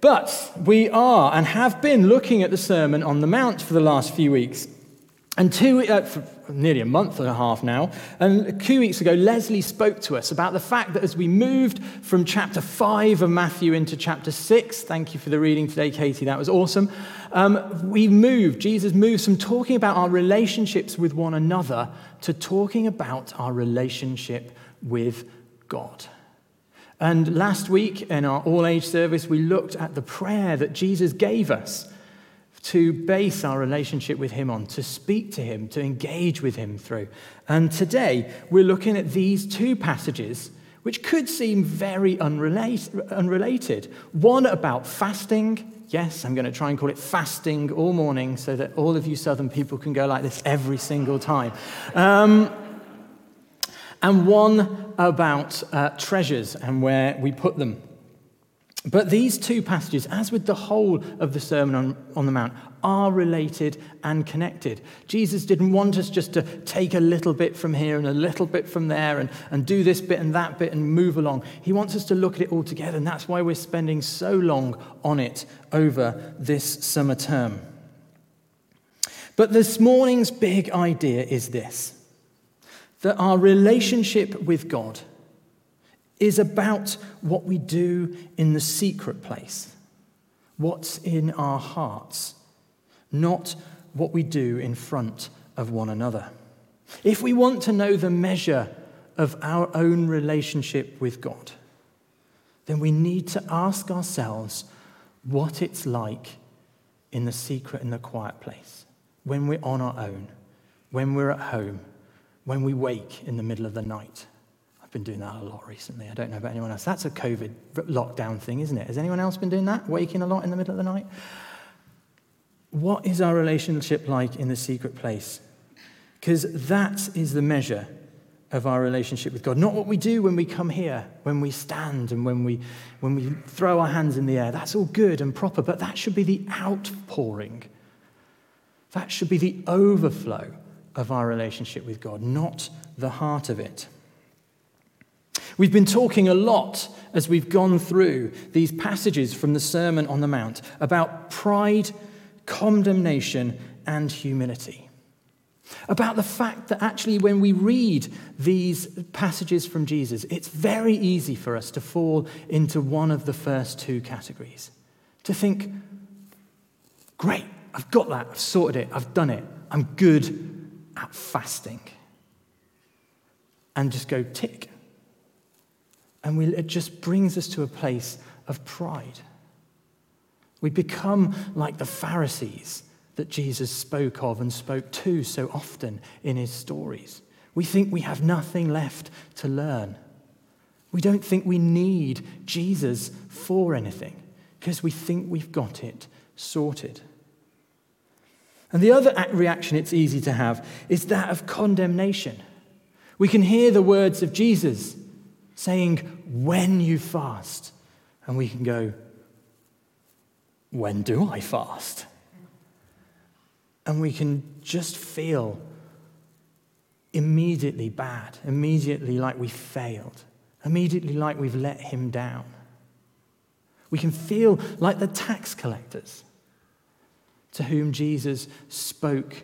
But we are and have been looking at the Sermon on the Mount for the last few weeks. And two, uh, nearly a month and a half now, and two weeks ago, Leslie spoke to us about the fact that as we moved from chapter 5 of Matthew into chapter 6, thank you for the reading today, Katie, that was awesome. Um, we moved, Jesus moved from talking about our relationships with one another to talking about our relationship with God. And last week in our all age service, we looked at the prayer that Jesus gave us to base our relationship with Him on, to speak to Him, to engage with Him through. And today, we're looking at these two passages which could seem very unrelated. One about fasting. Yes, I'm going to try and call it fasting all morning so that all of you southern people can go like this every single time. Um, and one about uh, treasures and where we put them. But these two passages, as with the whole of the Sermon on, on, the Mount, are related and connected. Jesus didn't want us just to take a little bit from here and a little bit from there and, and do this bit and that bit and move along. He wants us to look at it all together, and that's why we're spending so long on it over this summer term. But this morning's big idea is this that our relationship with God is about what we do in the secret place, what's in our hearts, not what we do in front of one another. If we want to know the measure of our own relationship with God, then we need to ask ourselves what it's like in the secret and the quiet place, when we're on our own, when we're at home, when we wake in the middle of the night. I've been doing that a lot recently. I don't know about anyone else. That's a COVID lockdown thing, isn't it? Has anyone else been doing that? Waking a lot in the middle of the night? What is our relationship like in the secret place? Because that is the measure of our relationship with God. Not what we do when we come here, when we stand and when we, when we throw our hands in the air. That's all good and proper, but that should be the outpouring. That should be the overflow of our relationship with God, not the heart of it. We've been talking a lot as we've gone through these passages from the Sermon on the Mount about pride, condemnation, and humility. About the fact that actually, when we read these passages from Jesus, it's very easy for us to fall into one of the first two categories. To think, great, I've got that, I've sorted it, I've done it, I'm good at fasting. And just go tick, and we, it just brings us to a place of pride. We become like the Pharisees that Jesus spoke of and spoke to so often in his stories. We think we have nothing left to learn. We don't think we need Jesus for anything because we think we've got it sorted. And the other reaction it's easy to have is that of condemnation. We can hear the words of Jesus saying, when you fast. And we can go, when do I fast? And we can just feel immediately bad, immediately like we failed, immediately like we've let him down. We can feel like the tax collectors to whom Jesus spoke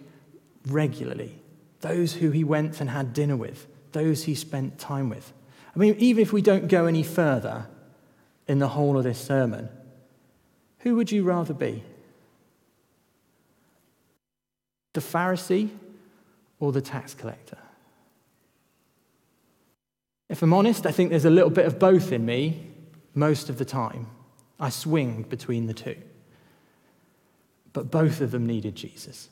regularly, those who he went and had dinner with, those he spent time with. I mean, even if we don't go any further in the whole of this sermon, who would you rather be? The Pharisee or the tax collector? If I'm honest, I think there's a little bit of both in me most of the time. I swing between the two. But both of them needed Jesus.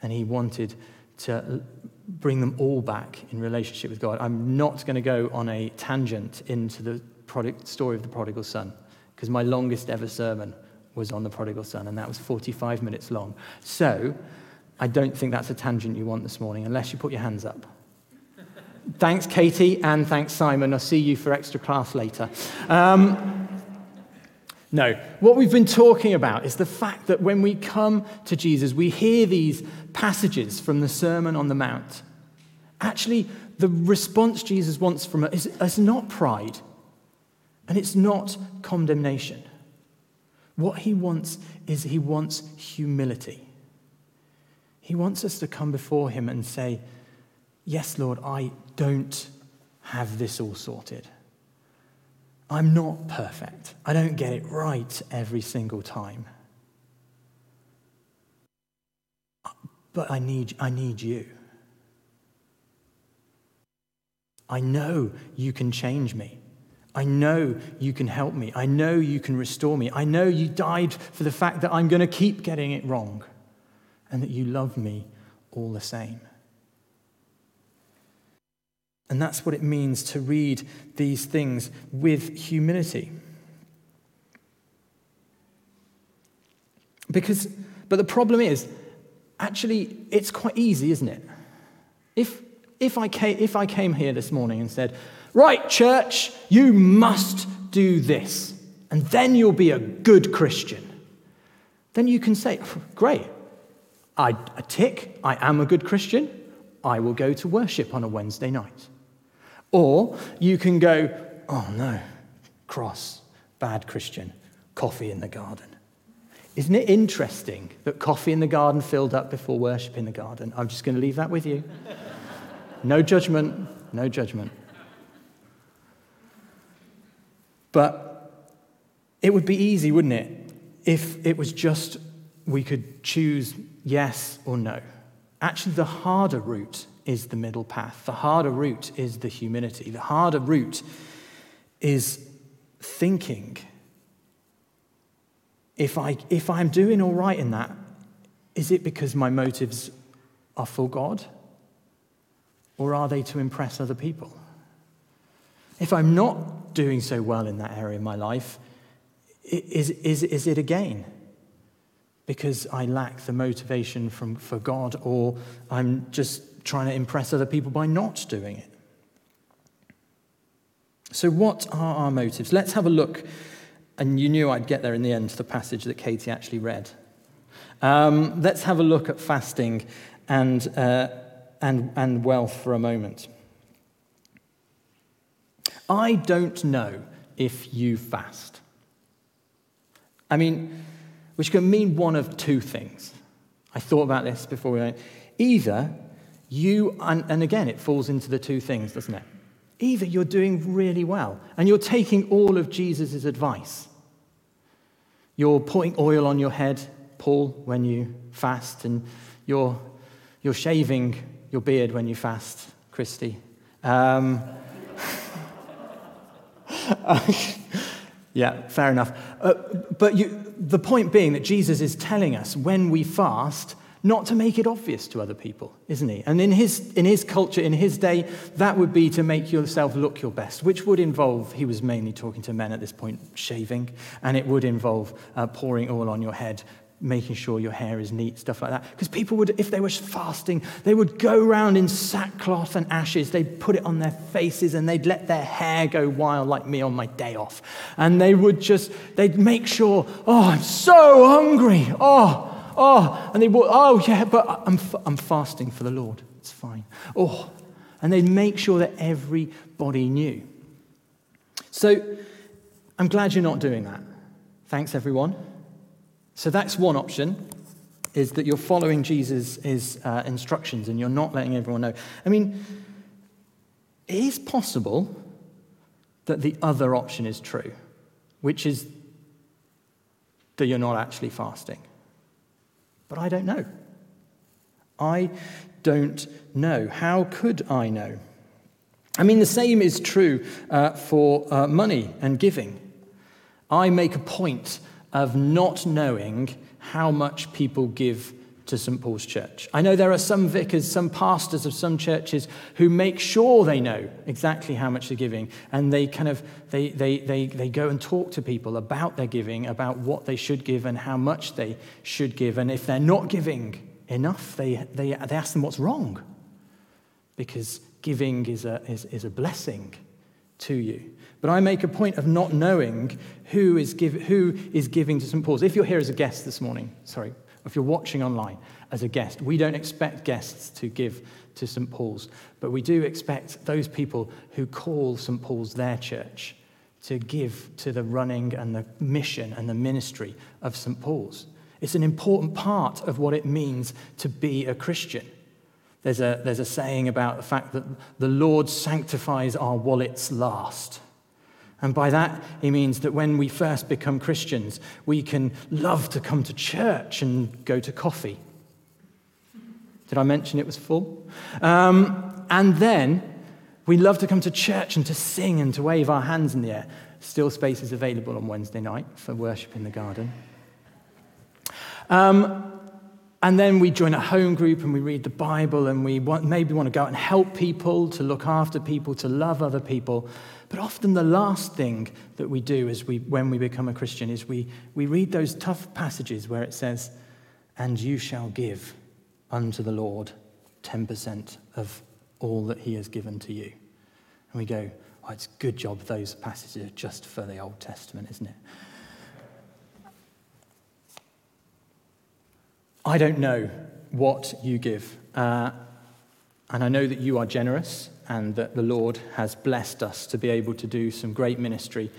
And he wanted to bring them all back in relationship with God. I'm not going to go on a tangent into the story of the prodigal son, because my longest ever sermon was on the prodigal son, and that was 45 minutes long. So I don't think that's a tangent you want this morning, unless you put your hands up. thanks, Katie, and thanks, Simon. I'll see you for extra class later. Um, no, what we've been talking about is the fact that when we come to Jesus, we hear these passages from the Sermon on the Mount. Actually, the response Jesus wants from us is, is not pride, And it's not condemnation. What he wants is he wants humility. He wants us to come before him and say, Yes, Lord, I don't have this all sorted. I'm not perfect. I don't get it right every single time. But I need, I need you. I know you can change me. I know you can help me. I know you can restore me. I know you died for the fact that I'm going to keep getting it wrong and that you love me all the same. And that's what it means to read these things with humility. Because, but the problem is, actually, it's quite easy, isn't it? If, if, I came, if I came here this morning and said, Right, church, you must do this, and then you'll be a good Christian, then you can say, oh, Great, I, I tick, I am a good Christian, I will go to worship on a Wednesday night. Or you can go, Oh no, cross, bad Christian, coffee in the garden. Isn't it interesting that coffee in the garden filled up before worship in the garden? I'm just going to leave that with you. No judgment, no judgment. But it would be easy, wouldn't it, if it was just we could choose yes or no. Actually, the harder route is the middle path. The harder route is the humility. The harder route is thinking if, I, if I'm doing all right in that, is it because my motives are for God? Or are they to impress other people? If I'm not doing so well in that area of my life, is, is, is it again? Because I lack the motivation from, for God, or I'm just trying to impress other people by not doing it? So, what are our motives? Let's have a look and you knew I'd get there in the end to the passage that Katie actually read. Um, let's have a look at fasting and, uh, and, and wealth for a moment. I don't know if you fast. I mean, which can mean one of two things. I thought about this before we went. Either you, and, and again, it falls into the two things, doesn't it? Either you're doing really well and you're taking all of Jesus' advice. You're putting oil on your head, Paul, when you fast, and you're, you're shaving your beard when you fast, Christy. Um, yeah, fair enough. Uh, but you, the point being that Jesus is telling us when we fast, not to make it obvious to other people, isn't he? And in his, in his culture, in his day, that would be to make yourself look your best, which would involve, he was mainly talking to men at this point, shaving, and it would involve uh, pouring oil on your head, making sure your hair is neat, stuff like that. Because people would, if they were fasting, they would go around in sackcloth and ashes. They'd put it on their faces and they'd let their hair go wild like me on my day off. And they would just, they'd make sure, oh, I'm so hungry. Oh, Oh, and they would, oh, yeah, but I'm, I'm fasting for the Lord. It's fine. Oh, and they'd make sure that everybody knew. So I'm glad you're not doing that. Thanks, everyone. So that's one option, is that you're following Jesus' uh, instructions and you're not letting everyone know. I mean, it is possible that the other option is true, which is that you're not actually fasting. But I don't know. I don't know. How could I know? I mean, the same is true uh, for uh, money and giving. I make a point of not knowing how much people give to St. Paul's Church. I know there are some vicars, some pastors of some churches who make sure they know exactly how much they're giving, and they kind of they, they, they, they go and talk to people about their giving, about what they should give and how much they should give. And if they're not giving enough, they, they, they ask them what's wrong. Because giving is a, is, is a blessing to you. But I make a point of not knowing who is, give, who is giving to St. Paul's. If you're here as a guest this morning, sorry, if you're watching online as a guest, we don't expect guests to give to St. Paul's, but we do expect those people who call St. Paul's their church to give to the running and the mission and the ministry of St. Paul's. It's an important part of what it means to be a Christian. There's a, there's a saying about the fact that the Lord sanctifies our wallets last. And by that, he means that when we first become Christians, we can love to come to church and go to coffee. Did I mention it was full? Um, and then we love to come to church and to sing and to wave our hands in the air. Still space is available on Wednesday night for worship in the garden. Um, and then we join a home group and we read the Bible and we want, maybe want to go out and help people, to look after people, to love other people. But often the last thing that we do as we, when we become a Christian is we, we read those tough passages where it says, And you shall give unto the Lord 10% of all that he has given to you. And we go, oh, it's a good job those passages are just for the Old Testament, isn't it? I don't know what you give. Uh, and I know that you are generous and that the Lord has blessed us to be able to do some great ministry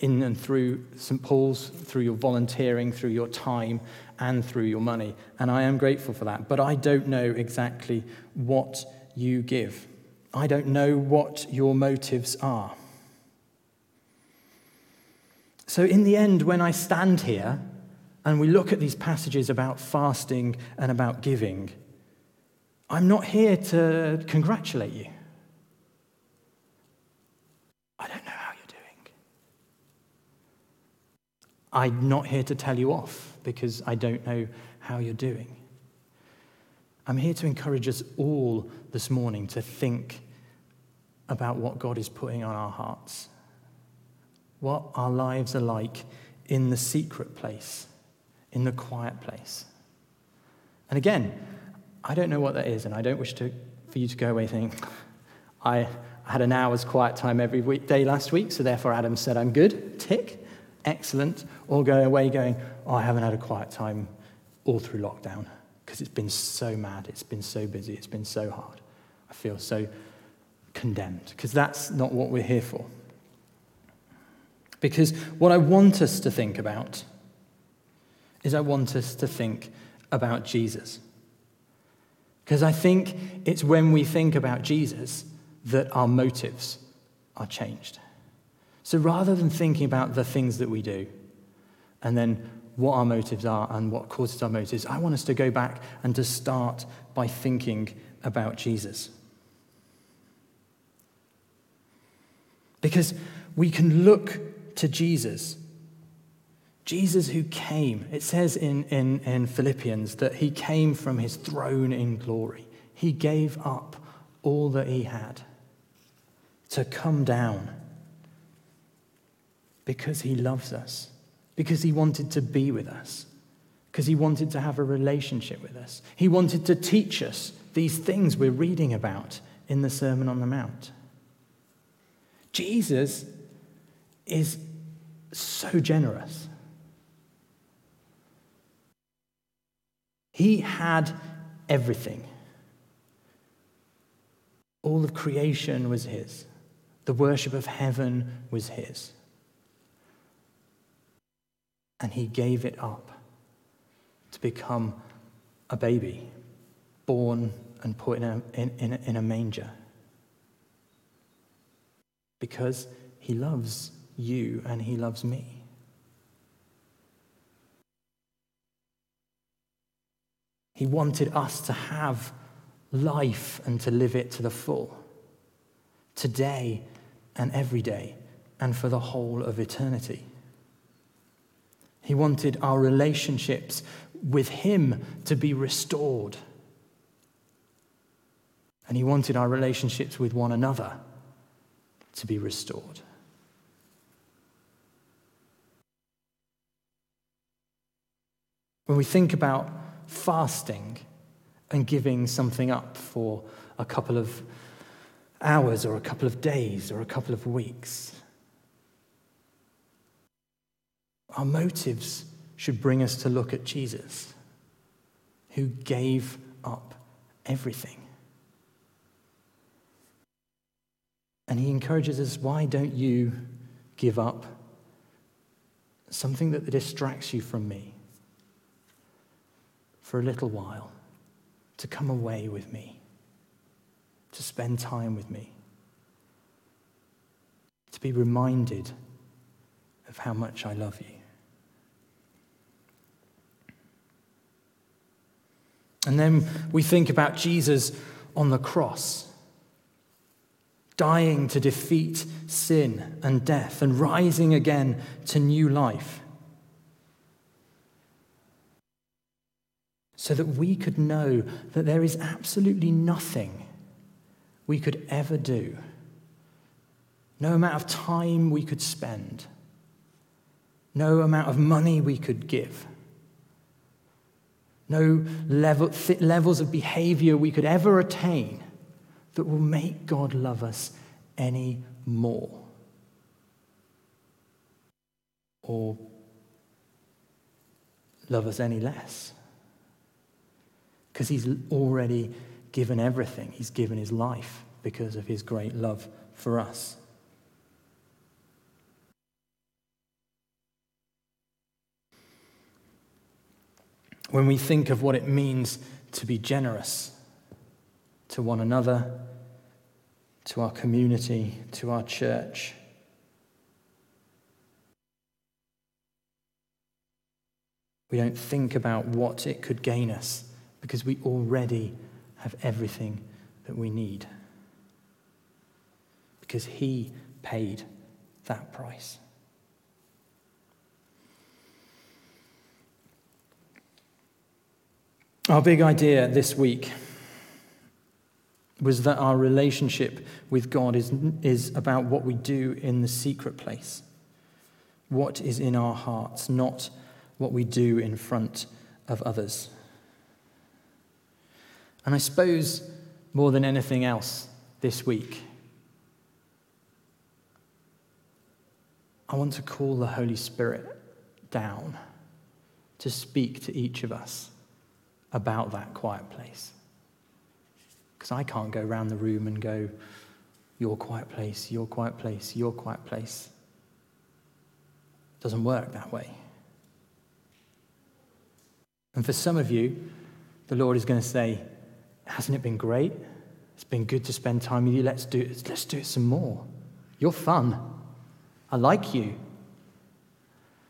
in and through St. Paul's, through your volunteering, through your time, and through your money. And I am grateful for that. But I don't know exactly what you give. I don't know what your motives are. So, in the end, when I stand here and we look at these passages about fasting and about giving, I'm not here to congratulate you. I don't know how you're doing. I'm not here to tell you off because I don't know how you're doing. I'm here to encourage us all this morning to think about what God is putting on our hearts, what our lives are like in the secret place in the quiet place. And again, I don't know what that is, and I don't wish to, for you to go away thinking, I had an hour's quiet time every weekday last week, so therefore Adam said, I'm good, tick, excellent, or go away going, oh, I haven't had a quiet time all through lockdown because it's been so mad, it's been so busy, it's been so hard. I feel so condemned because that's not what we're here for. Because what I want us to think about is I want us to think about Jesus. Because I think it's when we think about Jesus that our motives are changed. So rather than thinking about the things that we do and then what our motives are and what causes our motives, I want us to go back and to start by thinking about Jesus. Because we can look to Jesus Jesus, who came, it says in, in, in Philippians that he came from his throne in glory. He gave up all that he had to come down because he loves us, because he wanted to be with us, because he wanted to have a relationship with us. He wanted to teach us these things we're reading about in the Sermon on the Mount. Jesus is so generous. He had everything. All of creation was his. The worship of heaven was his. And he gave it up to become a baby, born and put in a, in, in a, in a manger. Because he loves you and he loves me. He wanted us to have life and to live it to the full, today and every day, and for the whole of eternity. He wanted our relationships with Him to be restored. And He wanted our relationships with one another to be restored. When we think about fasting and giving something up for a couple of hours or a couple of days or a couple of weeks. Our motives should bring us to look at Jesus, who gave up everything. And he encourages us why don't you give up, something that distracts you from me for a little while, to come away with me, to spend time with me, to be reminded of how much I love you. And then we think about Jesus on the cross, dying to defeat sin and death and rising again to new life. So that we could know that there is absolutely nothing we could ever do, no amount of time we could spend, no amount of money we could give no level, levels of behavior we could ever attain that will make God love us any more. Or love us any less. Because he's already given everything, he's given his life because of his great love for us. when we think of what it means to be generous to one another, to our community, to our church. We don't think about what it could gain us because we already have everything that we need. Because He paid that price. Our big idea this week was that our relationship with God is, is about what we do in the secret place, what is in our hearts, not what we do in front of others. And I suppose more than anything else this week, I want to call the Holy Spirit down to speak to each of us about that quiet place. Because I can't go around the room and go, your quiet place, your quiet place, your quiet place. It doesn't work that way. And for some of you, the Lord is going to say, Hasn't it been great? It's been good to spend time with you. Let's do it. Let's do it some more. You're fun. I like you.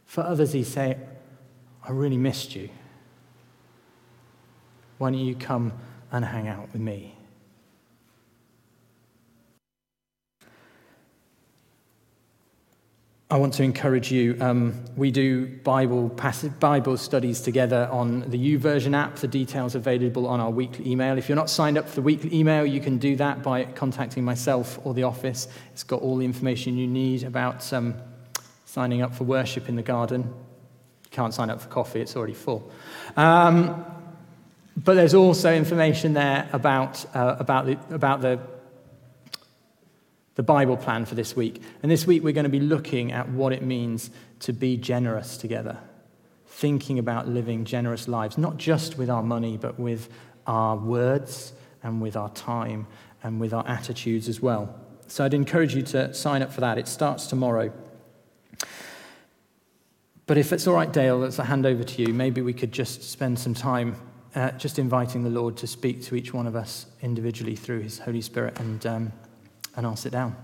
For others, He's saying, I really missed you. Why don't you come and hang out with me? I want to encourage you. Um, we do Bible passive Bible studies together on the YouVersion app. The details available on our weekly email. If you're not signed up for the weekly email, you can do that by contacting myself or the office. It's got all the information you need about um, signing up for worship in the garden. You can't sign up for coffee; it's already full. Um, but there's also information there about, uh, about, the, about the, the Bible plan for this week. And this week we're going to be looking at what it means to be generous together, thinking about living generous lives, not just with our money, but with our words and with our time and with our attitudes as well. So I'd encourage you to sign up for that. It starts tomorrow. But if it's all right, Dale, let's hand over to you. Maybe we could just spend some time uh, just inviting the Lord to speak to each one of us individually through his Holy Spirit, and, um, and I'll sit down.